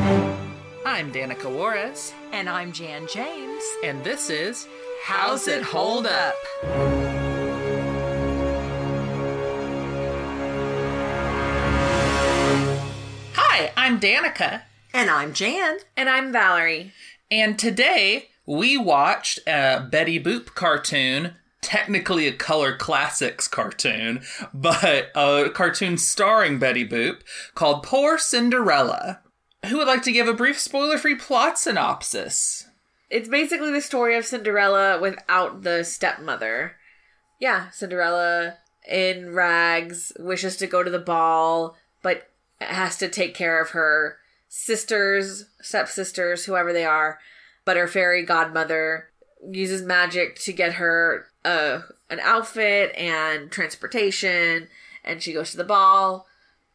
I'm Danica Juarez, And I'm Jan James. and this is How's It Hold Up? Hi, I'm Danica, And I'm Jan. And I'm Valerie. and today we watched a Betty Boop cartoon. Technically a color classics cartoon, but a cartoon starring Betty Boop called Poor Cinderella. Who would like to give a brief spoiler free plot synopsis? It's basically the story of Cinderella without the stepmother. Yeah, Cinderella in rags wishes to go to the ball, but has to take care of her sisters, stepsisters, whoever they are. But her fairy godmother uses magic to get her uh, an outfit and transportation, and she goes to the ball,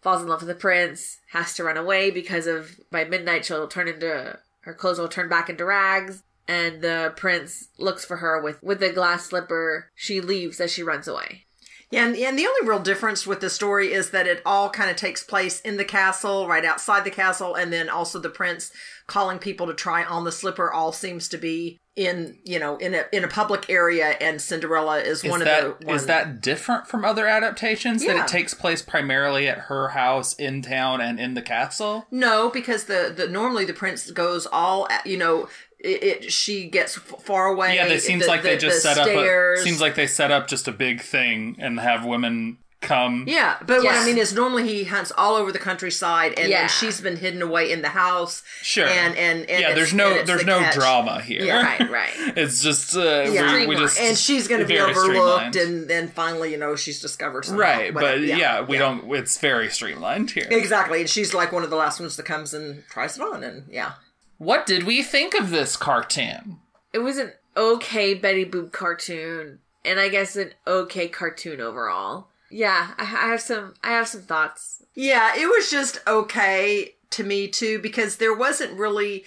falls in love with the prince, has to run away because of by midnight she'll turn into her clothes will turn back into rags, and the prince looks for her with with a glass slipper. She leaves as she runs away. Yeah, and, and the only real difference with the story is that it all kind of takes place in the castle, right outside the castle, and then also the prince calling people to try on the slipper all seems to be in you know in a in a public area, and Cinderella is, Is one that of the one. is that different from other adaptations? That it takes place primarily at her house in town and in the castle? No, because the, the normally the prince goes all you know. It, it she gets f- far away. Yeah, it seems the- like they just the set up. A, seems like they set up just a big thing and have women come. Yeah, but what I mean is normally he hunts all over the countryside, and, Yeah. and she's been hidden away in the house. Sure. and and, and yeah. There's no there's the no catch. drama here. Yeah. Right, right. It's just uh, Yeah. we, we just and she's going to be overlooked, and then finally, you know, she's discovered. Somehow. right, Whatever. but yeah, we don't. It's very streamlined here. exactly. And she's like one of the last ones that comes and tries it on, and yeah, What did we think of this cartoon? It was an okay Betty Boop cartoon, and I guess an okay cartoon overall. Yeah, I I have some I have some thoughts. yeah, it was just okay to me too because there wasn't really,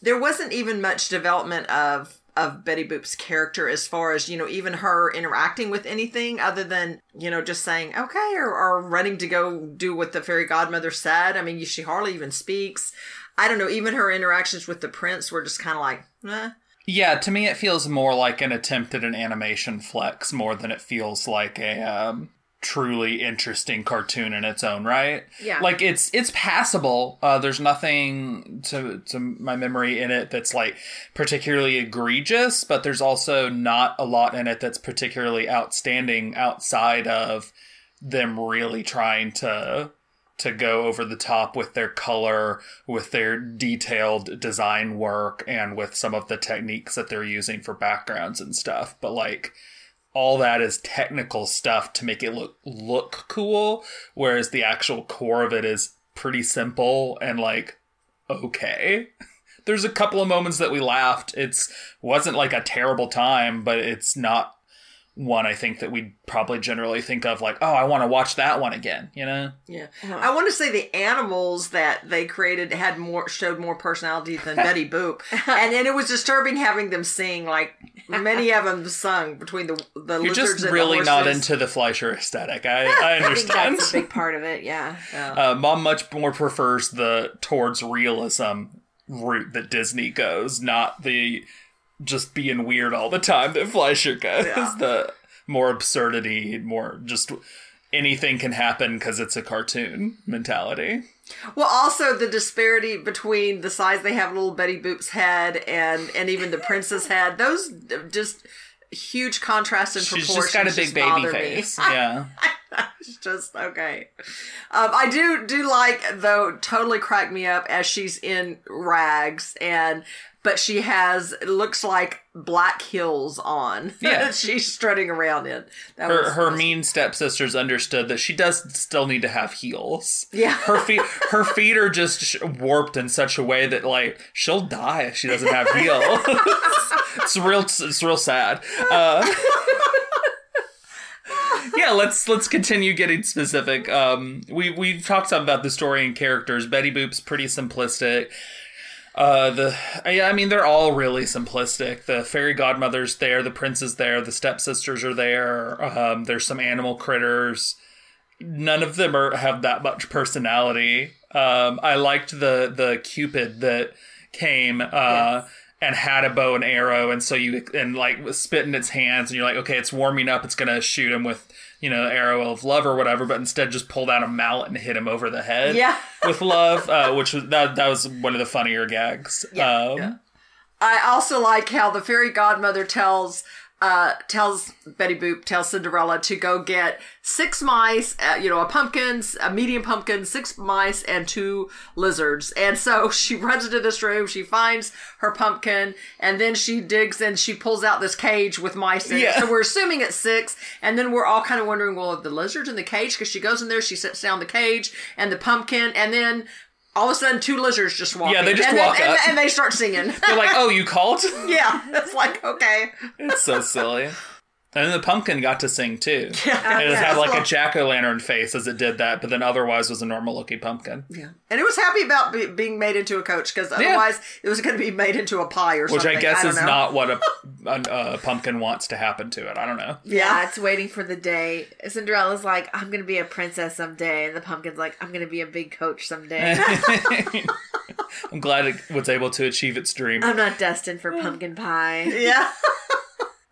there wasn't even much development of of Betty Boop's character as far as you know even her interacting with anything other than you know just saying okay or, or running to go do what the fairy godmother said. I mean, she hardly even speaks. I don't know. Even her interactions with the prince were just kind of like, eh. Yeah, to me, it feels more like an attempt at an animation flex more than it feels like a um, truly interesting cartoon in its own right. Yeah. like it's it's passable. Uh, there's nothing to to my memory in it that's like particularly egregious, but there's also not a lot in it that's particularly outstanding outside of them really trying to to go over the top with their color, with their detailed design work, and with some of the techniques that they're using for backgrounds and stuff. But like all that is technical stuff to make it look look cool, whereas the actual core of it is pretty simple and like okay. There's a couple of moments that we laughed. It's wasn't like a terrible time, but it's not one I think that we probably generally think of like, oh, I want to watch that one again, you know? Yeah, I want to say the animals that they created had more showed more personality than Betty Boop, and and it was disturbing having them sing. Like many of them sung between the the You're lizards just and really the not into the Fleischer aesthetic. I, I I think understand. that's a big part of it. Yeah. Uh, Mom much more prefers the towards realism route that Disney goes, not the just being weird all the time that Fleischer goes. The more absurdity, more just anything can happen because it's a cartoon mentality. Well, also the disparity between the size they have little Betty Boop's head and and even the princess head. Those just huge contrast in She's proportions. just got a big baby bother me. Yeah. It's just okay. Um, I do do like though. Totally crack me up as she's in rags and. But she has it looks like black heels on. Yeah. she's strutting around in. That Her her was- mean stepsisters understood that she does still need to have heels. Yeah. Her feet her feet are just warped in such a way that like she'll die if she doesn't have heels. it's real it's real sad. Uh, yeah, let's let's continue getting specific. Um, we we've talked some about the story and characters. Betty Boop's pretty simplistic. Uh, the I, mean they're all really simplistic. The fairy godmother's there, the prince is there, the stepsisters are there. Um, there's some animal critters. None of them are have that much personality. Um, I liked the the Cupid that came uh, Yes. And had a bow and arrow, and so you and like was spit in its hands, and you're like, okay, it's warming up, it's gonna shoot him with you know arrow of love or whatever, but instead just pulled out a mallet and hit him over the head. Yeah. with love, uh, which was that that was one of the funnier gags. Yeah, um, yeah. I also like how the fairy godmother tells uh, tells Betty Boop tells Cinderella to go get six mice, uh, you know, a pumpkin, a medium pumpkin, six mice, and two lizards. And so she runs into this room. She finds her pumpkin, and then she digs and she pulls out this cage with mice in it. So we're assuming it's six, and then we're all kind of wondering, well, are the lizards in the cage because she goes in there, she sits down the cage and the pumpkin, and then. All of a sudden, two lizards just walk. Yeah, they just and walk then, and, up. and they start singing. They're like, oh, you called? Yeah, it's like okay. It's so silly. And then the pumpkin got to sing too. Yeah, And it had like a jack o' lantern face as it did that, but then otherwise was a normal looking pumpkin. Yeah, and it was happy about be- being made into a coach because otherwise it was going to be made into a pie or Which something. Which I guess don't is know. not what a, a, a uh, pumpkin wants to happen to it. I don't know. Yeah, Yeah, it's waiting for the day. Cinderella's like, I'm gonna be a princess someday, and the pumpkin's like, I'm gonna be a big coach someday. I'm glad it was able to achieve its dream. I'm not destined for pumpkin pie. yeah.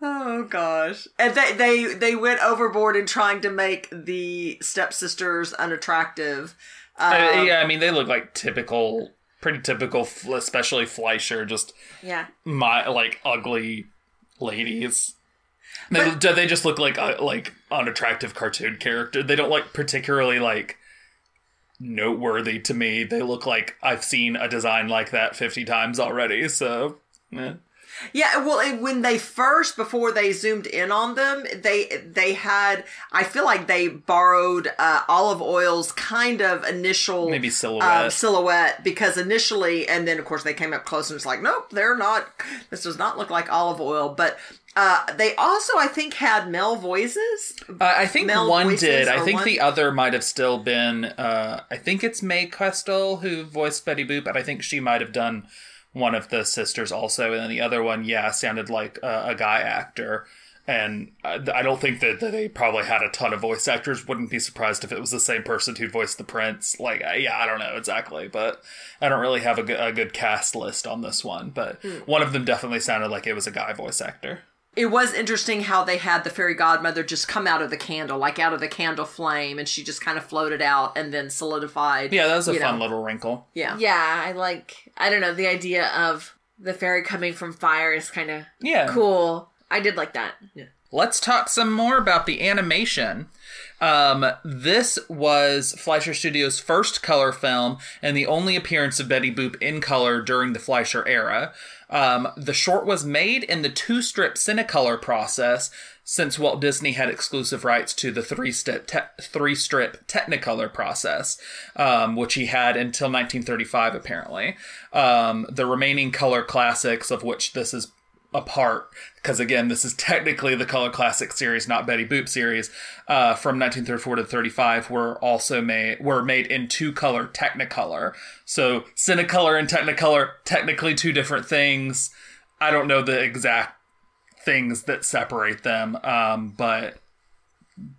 Oh gosh, and they they they went overboard in trying to make the stepsisters unattractive. Uh, Um, yeah, I mean, they look like typical, pretty typical, especially Fleischer, just Yeah. my like ugly ladies. They, do they just look like uh, like unattractive cartoon character? They don't like particularly like noteworthy to me. They look like I've seen a design like that fifty times already. So, eh. Yeah, well, and when they first before they zoomed in on them, they they had. I feel like they borrowed uh, Olive Oyl's kind of initial Maybe silhouette. um, silhouette because initially, and then of course they came up close and it's like, nope, they're not. This does not look like Olive Oyl, but. Uh, they also, I think, had male voices. Uh, I think Male one did. I think one- the other might have still been. Uh, I think it's Mae Questel who voiced Betty Boop, but I think she might have done one of the sisters also, and then the other one, yeah, sounded like a, a guy actor. And I, I don't think that, that they probably had a ton of voice actors. Wouldn't be surprised if it was the same person who voiced the prince. Like, yeah, I don't know exactly, but I don't really have a good, a good cast list on this one. But Hmm. one of them definitely sounded like it was a guy voice actor. It was interesting how they had the fairy godmother just come out of the candle, like out of the candle flame, and she just kind of floated out and then solidified. Yeah, that was a fun know. little wrinkle. Yeah. Yeah, I like. I don't know. The idea of the fairy coming from fire is kind of Yeah. cool. I did like that. Yeah. Let's talk some more about the animation. Um, this was Fleischer Studios' first color film and the only appearance of Betty Boop in color during the Fleischer era. Um, the short was made in the two strip Cinecolor process since Walt Disney had exclusive rights to the three step te- three strip Technicolor process, um, which he had until 1935 apparently. Um, the remaining color classics, of which this is apart because again this is technically the color classic series not betty boop series uh, from 1934 to 35 were also made were made in two color technicolor. So cinecolor and technicolor technically two different things. I don't know the exact things that separate them um, but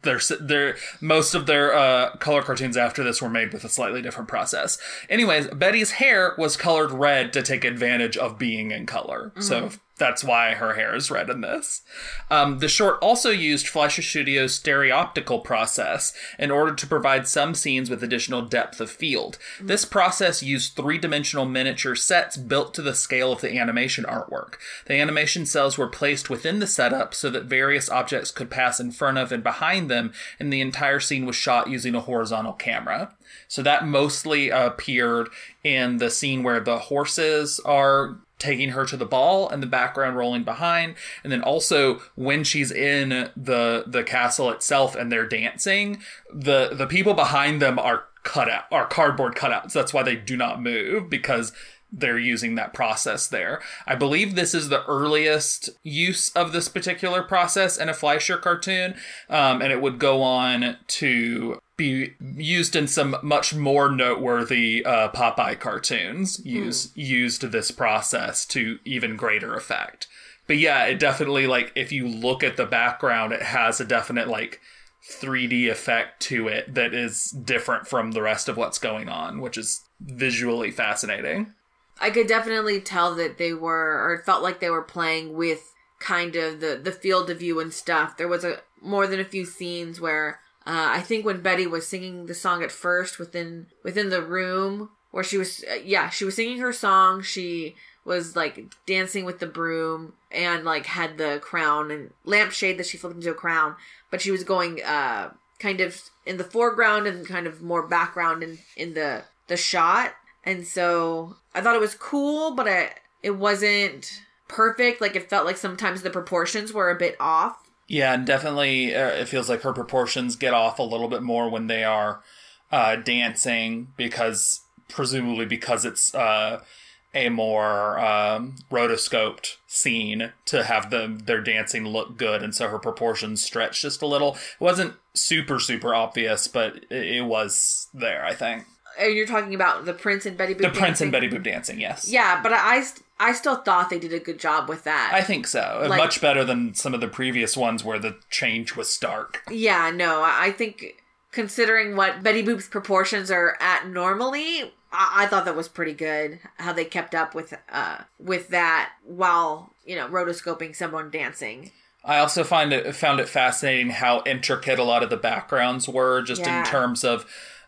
their their most of their uh, color cartoons after this were made with a slightly different process. Anyways, Betty's hair was colored red to take advantage of being in color, so that's why her hair is red in this. Um, the short also used Fleischer Studios' stereoptical process in order to provide some scenes with additional depth of field. This process used three-dimensional miniature sets built to the scale of the animation artwork. The animation cells were placed within the setup so that various objects could pass in front of and behind them, and the entire scene was shot using a horizontal camera. So that mostly appeared in the scene where the horses are taking her to the ball and the background rolling behind and then also when she's in the the castle itself and they're dancing the the people behind them are cut out are cardboard cutouts that's why they do not move because they're using that process there. I believe this is the earliest use of this particular process in a Fleischer cartoon, um, and it would go on to be used in some much more noteworthy uh, Popeye cartoons. Use used this process to even greater effect. But yeah, it definitely like if you look at the background, it has a definite like 3D effect to it that is different from the rest of what's going on, which is visually fascinating. I could definitely tell that they were, or it felt like they were playing with kind of the the field of view and stuff. There was a more than a few scenes where uh, I think when Betty was singing the song at first within within the room where she was, uh, yeah, she was singing her song. She was like dancing with the broom and like had the crown and lampshade that she flipped into a crown, but she was going uh kind of in the foreground and kind of more background in in the the shot. And so I thought it was cool, but I, it wasn't perfect. Like it felt like sometimes the proportions were a bit off. Yeah, and definitely uh, it feels like her proportions get off a little bit more when they are uh, dancing because presumably because it's uh, a more um, rotoscoped scene to have them their dancing look good, and so her proportions stretch just a little. It wasn't super super obvious, but it, it was there. I think Uh, You're talking about the Prince and Betty Boop. the Prince and? Betty Boop dancing. Yes, Yeah, but I, st- I still thought they did a good job with that. I think so. Like- Much better than some of the previous ones where the change was stark. Yeah, no, I think considering what Betty Boop's proportions are at normally, I, I thought that was pretty good. How they kept up with uh with that while you know rotoscoping someone dancing. I also find it found it fascinating how intricate a lot of the backgrounds were, just Yeah. in terms of,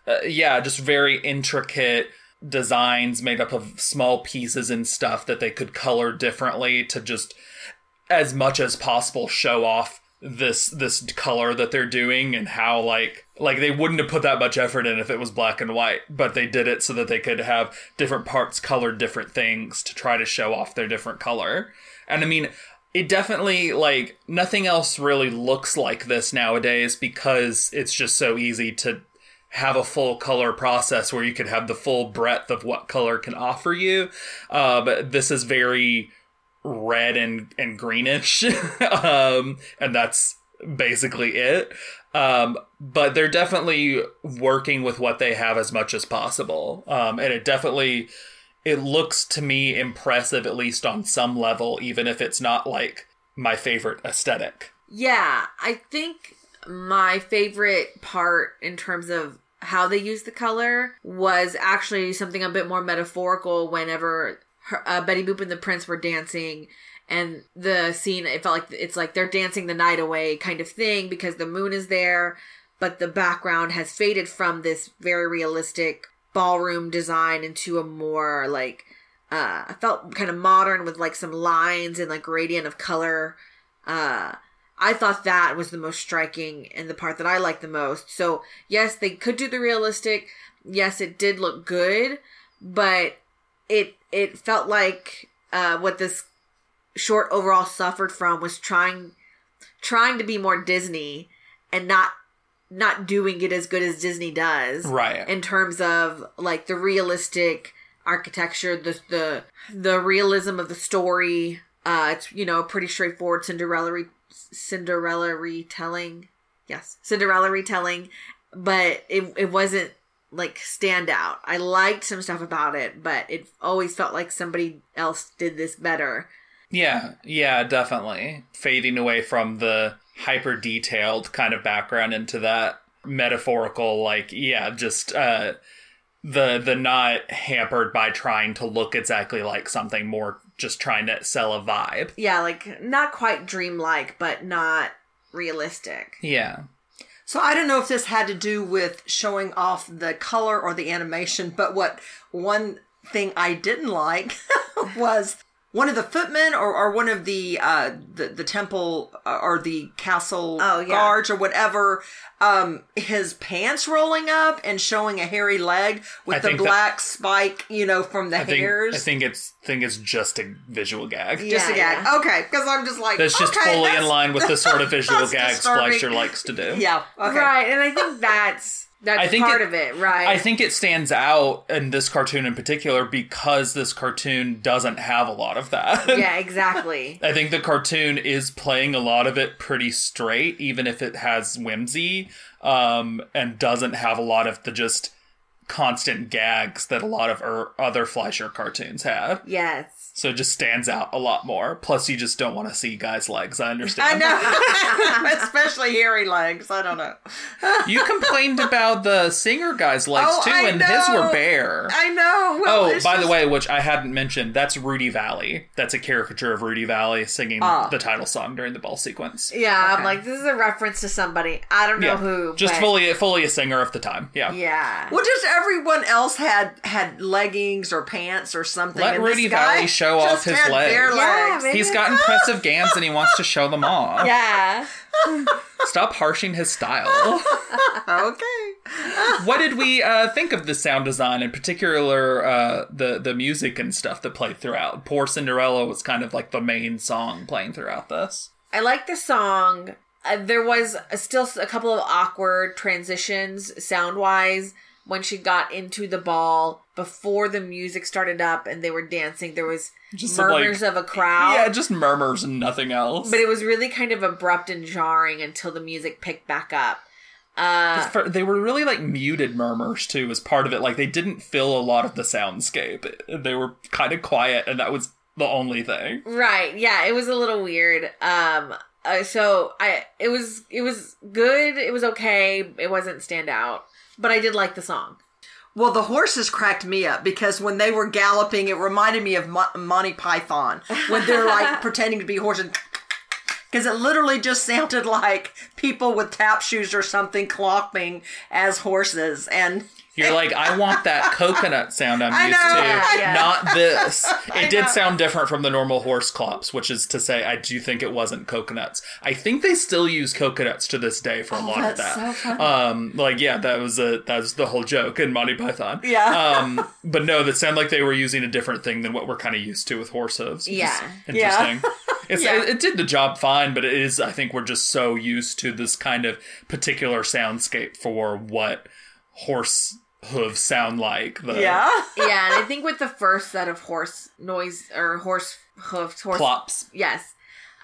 uh, yeah, just very intricate designs made up of small pieces and stuff that they could color differently to just as much as possible show off this this color that they're doing and how like like they wouldn't have put that much effort in if it was black and white but they did it so that they could have different parts colored different things to try to show off their different color. And i mean it definitely like nothing else really looks like this nowadays because it's just so easy to have a full color process where you could have the full breadth of what color can offer you. Uh, but this is very red and and greenish. Um and that's basically it. Um but they're definitely working with what they have as much as possible. Um and it definitely it looks to me impressive at least on some level even if it's not like my favorite aesthetic. Yeah, I think my favorite part in terms of how they use the color was actually something a bit more metaphorical whenever her, uh, Betty Boop and the Prince were dancing and the scene it felt like it's like they're dancing the night away kind of thing because the moon is there but the background has faded from this very realistic ballroom design into a more like uh I felt kind of modern with like some lines and like gradient of color uh I thought that was the most striking and the part that I liked the most. So, yes, they could do the realistic. Yes, it did look good, but it it felt like uh what this short overall suffered from was trying trying to be more Disney and not not doing it as good as Disney does right in terms of like the realistic architecture, the the the realism of the story. Uh, it's you know a pretty straightforward Cinderella re- Cinderella retelling. Yes, Cinderella retelling, but it it wasn't like standout. I liked some stuff about it, but it always felt like somebody else did this better. Yeah, yeah, definitely. Fading away from the hyper detailed kind of background into that metaphorical, like, yeah, just uh the the not hampered by trying to look exactly like something, more just trying to sell a vibe. Yeah, like not quite dreamlike, but not realistic. Yeah. So I don't know if this had to do with showing off the color or the animation, but what one thing I didn't like was one of the footmen or, or one of the uh the, the temple uh, or the castle Oh, yeah. guards or whatever um his pants rolling up and showing a hairy leg with I the think that- black spike you know from the I think hairs I think it's think it's just a visual gag. just a gag yeah. okay because i'm just like That's just okay, fully that's- in line with the sort of visual that's gags disturbing. Fleischer likes to do. yeah okay Right, and I think that's that's I think part it- of it, right? I think it stands out in this cartoon in particular because this cartoon doesn't have a lot of that. yeah, exactly. I think the cartoon is playing a lot of it pretty straight, even if it has whimsy, um, and doesn't have a lot of the just constant gags that a lot of er- other Fleischer cartoons have. yes. So it just stands out a lot more. Plus, you just don't want to see guys' legs. I understand. I understand. know, especially hairy legs. I don't know. You complained about the singer guy's legs Oh, too, I and his were bare. I know. Well, Oh, it's by the way, which I hadn't mentioned, that's Rudy Vallée. That's a caricature of Rudy Vallée singing Ah. the title song during the ball sequence. Yeah, I'm like, this is a reference to somebody. I don't know Yeah, who. just but- fully fully a singer of the time. Yeah. Yeah. Well, just everyone else had had leggings or pants or something. Let and this Rudy guy Vallée show off his had legs. bare Yeah, legs. maybe He's got impressive gams and he wants to show them off. Yeah. Stop harshing his style. Okay. what did we uh, think of the sound design, in particular uh, the the music and stuff that played throughout? Poor Cinderella was kind of like the main song playing throughout this. I like the song. Uh, there was a, still a couple of awkward transitions sound wise when she got into the ball before the music started up and they were dancing. There was Just murmurs like- of a crowd. Yeah, just murmurs and nothing else. but it was really kind of abrupt and jarring until the music picked back up. Uh, For- they were really like muted murmurs too, as part of it. Like they didn't fill a lot of the soundscape. They were kind of quiet, and that was the only thing. Right. Yeah, it was a little weird. Um uh, so I it was it was good. It was okay. It wasn't stand out, but I did like the song. Well, the horses cracked me up because when they were galloping, it reminded me of Mo- Monty Python when they're like pretending to be horses. Because it literally just sounded like people with tap shoes or something clopping as horses. And You're like, I want that coconut sound I'm used know, to, yeah, yeah. not this. It did sound different from the normal horse clops, which is to say, I do think it wasn't coconuts. I think they still use coconuts to this day for a lot of Oh, that. so. Um, like, yeah, that was a that was the whole joke in Monty Python. Yeah. Um, but no, that sounded like they were using a different thing than what we're kind of used to with horse hooves. Yeah. Interesting. It's, Yeah. it, it did the job fine, but it is, I think we're just so used to this kind of particular soundscape for what horse hooves sound like. The yeah. yeah, and I think with the first set of horse noise or horse hoofs, horse Plops. yes,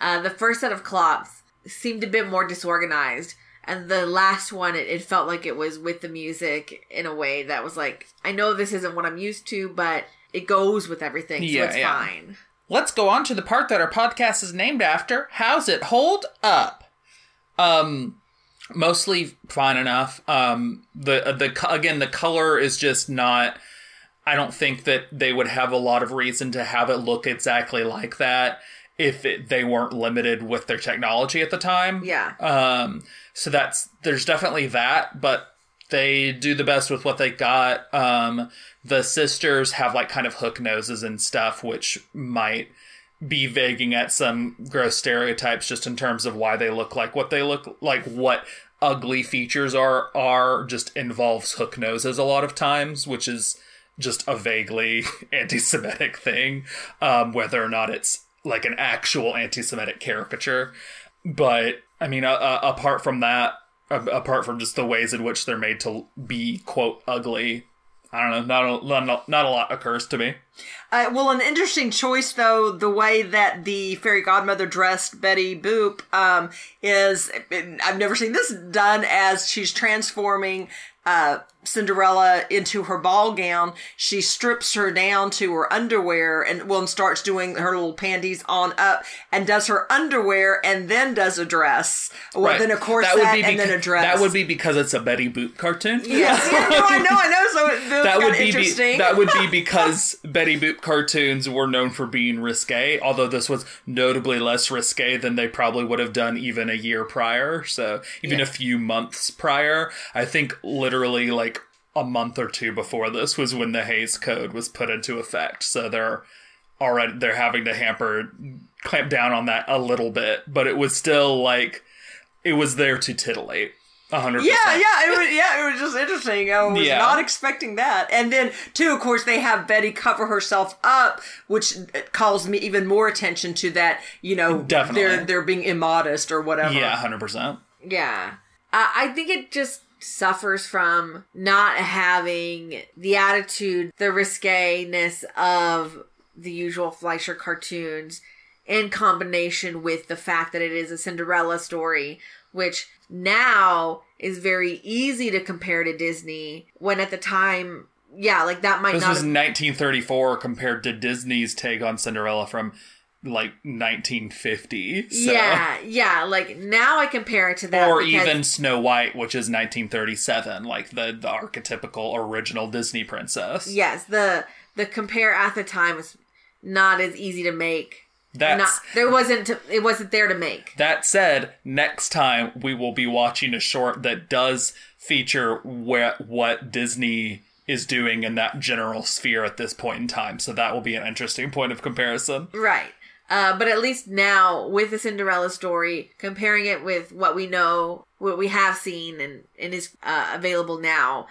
uh, the first set of clops seemed a bit more disorganized, and the last one, it, it felt like it was with the music in a way that was like, I know this isn't what I'm used to, but it goes with everything, so Yeah, it's yeah. fine. Let's go on to the part that our podcast is named after. How's it hold up? Um, mostly fine enough. Um, the the again the color is just not. I don't think that they would have a lot of reason to have it look exactly like that if it, they weren't limited with their technology at the time. Yeah. Um, so that's there's definitely that, but they do the best with what they got. Um, the sisters have like kind of hook noses and stuff, which might be vaguing at some gross stereotypes just in terms of why they look like what they look like. What ugly features are are just involves hook noses a lot of times, which is just a vaguely anti-Semitic thing, um, whether or not it's like an actual anti-Semitic caricature. But I mean, uh, apart from that, apart from just the ways in which they're made to be quote ugly, I don't know. Not a, not not a lot occurs to me. Uh, well, an interesting choice, though, the way that the fairy godmother dressed Betty Boop um, is. I've never seen this done as she's transforming uh, Cinderella into her ball gown. She strips her down to her underwear and well, and starts doing her little panties on up and does her underwear and then does a dress. Well, then a corset and then a dress. That would be because it's a Betty Boop cartoon. Yes, yeah, no, I know, I know. So it, that that would be, be interesting. that would be because Betty Boop cartoons were known for being risque, although this was notably less risque than they probably would have done even a year prior. So even a few months prior, I think literally like a month or two before this was when the Hays Code was put into effect. So they're already they're having to hamper clamp down on that a little bit, but it was still like it was there to titillate. A hundred Yeah, percent. yeah, it was yeah, it was just interesting. I was Yeah. not expecting that. And then too, of course, they have Betty cover herself up, which calls me even more attention to that. You know, Definitely. they're they're being immodest or whatever. Yeah, hundred percent. Yeah. Uh, I think it just suffers from not having the attitude, the risque-ness of the usual Fleischer cartoons in combination with the fact that it is a Cinderella story, which now is very easy to compare to Disney when at the time yeah, like that might This not. was have- 1934 compared to Disney's take on Cinderella from like 1950. So. Yeah, yeah. Like now I compare it to that. Or because- even Snow White, which is 1937, like the, the archetypical original Disney princess. yes, the the compare at the time was not as easy to make. That's not there wasn't to, it wasn't there to make. That said, next time we will be watching a short that does feature where, what Disney is doing in that general sphere at this point in time. So that will be an interesting point of comparison. Right. Uh, but at least now with the Cinderella story, comparing it with what we know, what we have seen, and, and is uh, available now,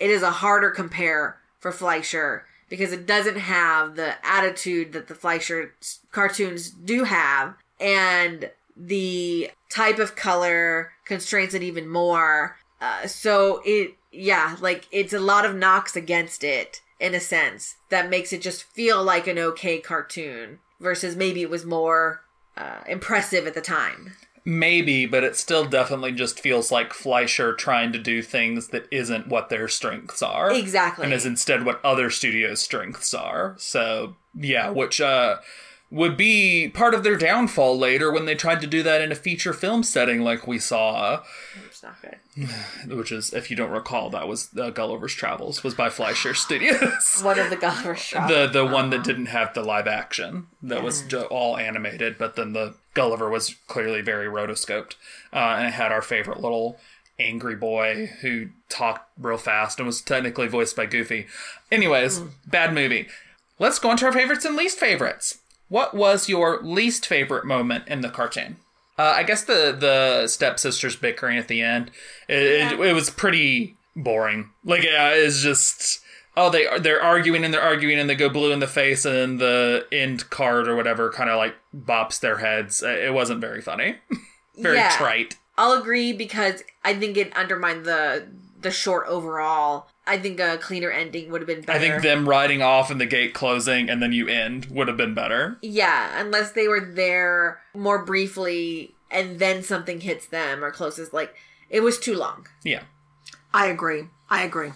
it is a harder compare for Fleischer because it doesn't have the attitude that the Fleischer cartoons do have, and the type of color constrains it even more. Uh, so it, yeah, like it's a lot of knocks against it in a sense that makes it just feel like an okay cartoon versus maybe it was more uh, impressive at the time. Maybe, but it still definitely just feels like Fleischer trying to do things that isn't what their strengths are. Exactly. And is instead what other studios' strengths are. So, yeah, which uh, would be part of their downfall later when they tried to do that in a feature film setting like we saw. Not good. which is, if you don't recall, that was uh, Gulliver's Travels, was by Fleischer Studios. One of the Gulliver Shop. the the one that didn't have the live action, that was all animated, but then the Gulliver was clearly very rotoscoped, uh, and it had our favorite little angry boy who talked real fast and was technically voiced by Goofy. Anyways, bad movie. Let's go on to our favorites and least favorites. What was your least favorite moment in the cartoon? Uh, I guess the the stepsisters bickering at the end. It, it, it was pretty boring. Like yeah, it's just oh they they're arguing and they're arguing and they go blue in the face and then the end card or whatever kind of like bops their heads. It wasn't very funny. very Yeah. trite. I'll agree because I think it undermined the the short overall. I think a cleaner ending would have been better. I think them riding off and the gate closing and then you end would have been better. Yeah, unless they were there more briefly and then something hits them or closes. Like it was too long. Yeah. I agree. I agree.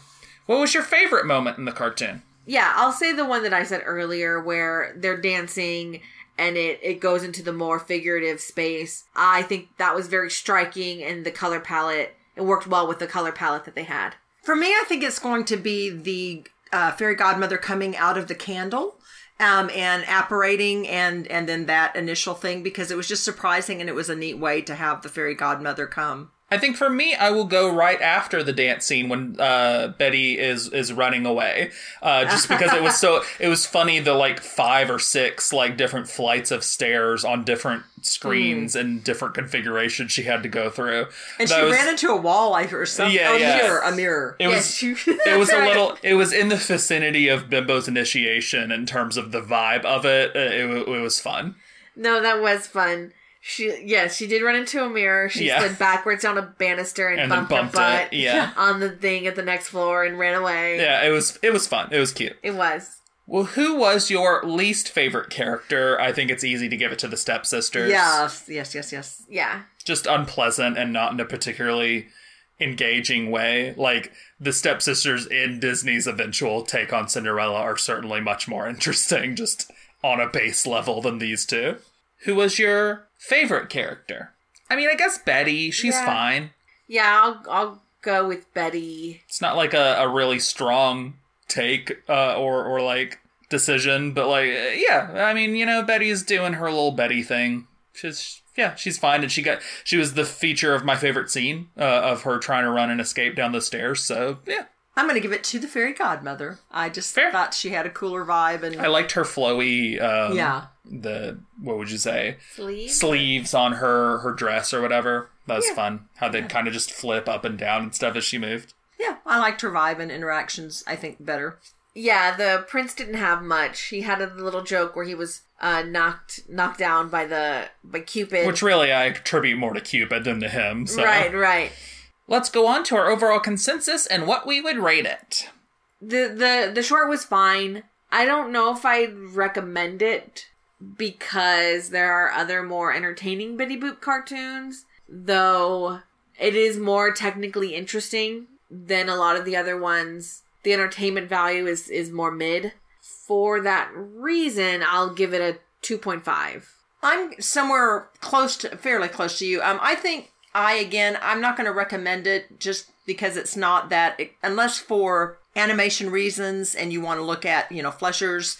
What was your favorite moment in the cartoon? Yeah, I'll say the one that I said earlier where they're dancing and it, it goes into the more figurative space. I think that was very striking and the color palette, it worked well with the color palette that they had. For me, I think it's going to be the uh, fairy godmother coming out of the candle um, and apparating and and then that initial thing because it was just surprising and it was a neat way to have the fairy godmother come. I think for me, I will go right after the dance scene when uh, Betty is is running away, uh, just because it was so it was funny the like five or six like different flights of stairs on different screens and different configurations she had to go through. And That she was- ran into a wall like or something. Yeah, oh, yeah. mirror, a mirror. It Yes, was you- it was a little it was in the vicinity of Bimbo's initiation in terms of the vibe of it. Uh, It, it was fun. No, that was fun. She yes, she did run into a mirror. She Yeah. slid backwards down a banister and, And bumped, bumped her butt it, yeah. on the thing at the next floor and ran away. Yeah, it was it was fun. It was cute. It was. Well, who was your least favorite character? I think it's easy to give it to the stepsisters. Yes, yes, yes, yes. Yeah. just unpleasant and not in a particularly engaging way. Like the stepsisters in Disney's eventual take on Cinderella are certainly much more interesting, just on a base level than these two. Who was your favorite character? I mean, I guess Betty. She's Yeah. fine. Yeah, I'll I'll go with Betty. It's not like a, a really strong take uh, or or like decision, but like uh, yeah, I mean, you know, Betty's doing her little Betty thing. She's yeah, she's fine, and she got she was the feature of my favorite scene uh, of her trying to run and escape down the stairs. So yeah, I'm going to give it to the fairy godmother. I just Fair. thought she had a cooler vibe and I liked her flowy. Um, yeah. The what would you say Sleeve. sleeves on her her dress or whatever. That was Yeah. fun. How they'd kind of just flip up and down and stuff as she moved. Yeah, I liked her vibe and interactions, I think, better. Yeah, the prince didn't have much. He had a little joke where he was uh, knocked knocked down by the by Cupid. Which really I attribute more to Cupid than to him. So. Right, right. Let's go on to our overall consensus and what we would rate it. The the the short was fine. I don't know if I'd recommend it because there are other more entertaining Betty Boop cartoons, though it is more technically interesting than a lot of the other ones. the entertainment value is is more mid. For that reason, I'll give it a 2.5. I'm somewhere close to, fairly close to you. Um, I think I again, I'm not going to recommend it just because it's not that, unless for animation reasons and you want to look at, you know, Fleischer's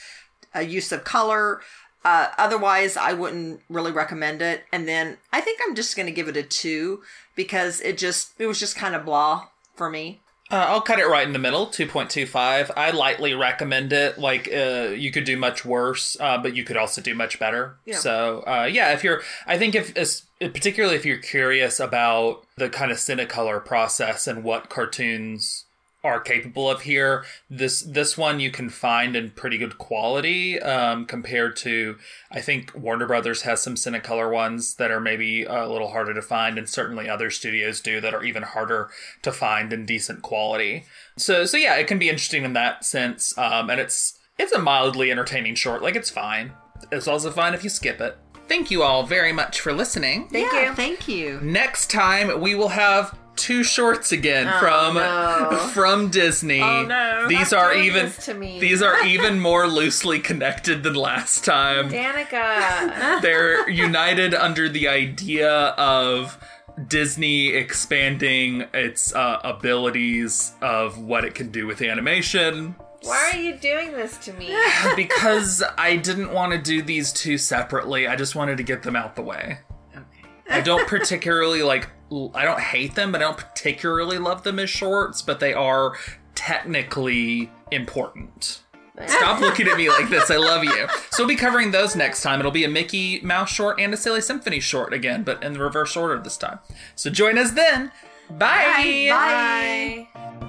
uh, use of color. Uh, otherwise, I wouldn't really recommend it. And then I think I'm just going to give it a two because it just, it was just kind of blah for me. Uh, I'll cut it right in the middle, 2.25. I lightly recommend it. Like, uh, you could do much worse, uh, but you could also do much better. Yeah. So, uh, yeah, if you're, I think if, particularly if you're curious about the kind of Cinecolor process and what cartoons are capable of here, this this one you can find in pretty good quality um, compared to, I think Warner Brothers has some Cinecolor ones that are maybe a little harder to find, and certainly other studios do that are even harder to find in decent quality. So so yeah, it can be interesting in that sense, um, and it's it's a mildly entertaining short. Like it's fine. It's also fine if you skip it. Thank you all very much for listening. Thank yeah, you. Thank you. Next time we will have two shorts again from no. from Disney. Oh, no. These Stop are even these are even more loosely connected than last time. Danica. They're united under the idea of Disney expanding its uh, abilities of what it can do with animation. Why are you doing this to me? because I didn't want to do these two separately. I just wanted to get them out the way. Okay. I don't particularly like. L- I don't hate them, but I don't particularly love them as shorts. But they are technically important. Stop looking at me like this. I love you. So we'll be covering those next time. It'll be a Mickey Mouse short and a Silly Symphony short again, but in the reverse order this time. So join us then. Bye. Bye.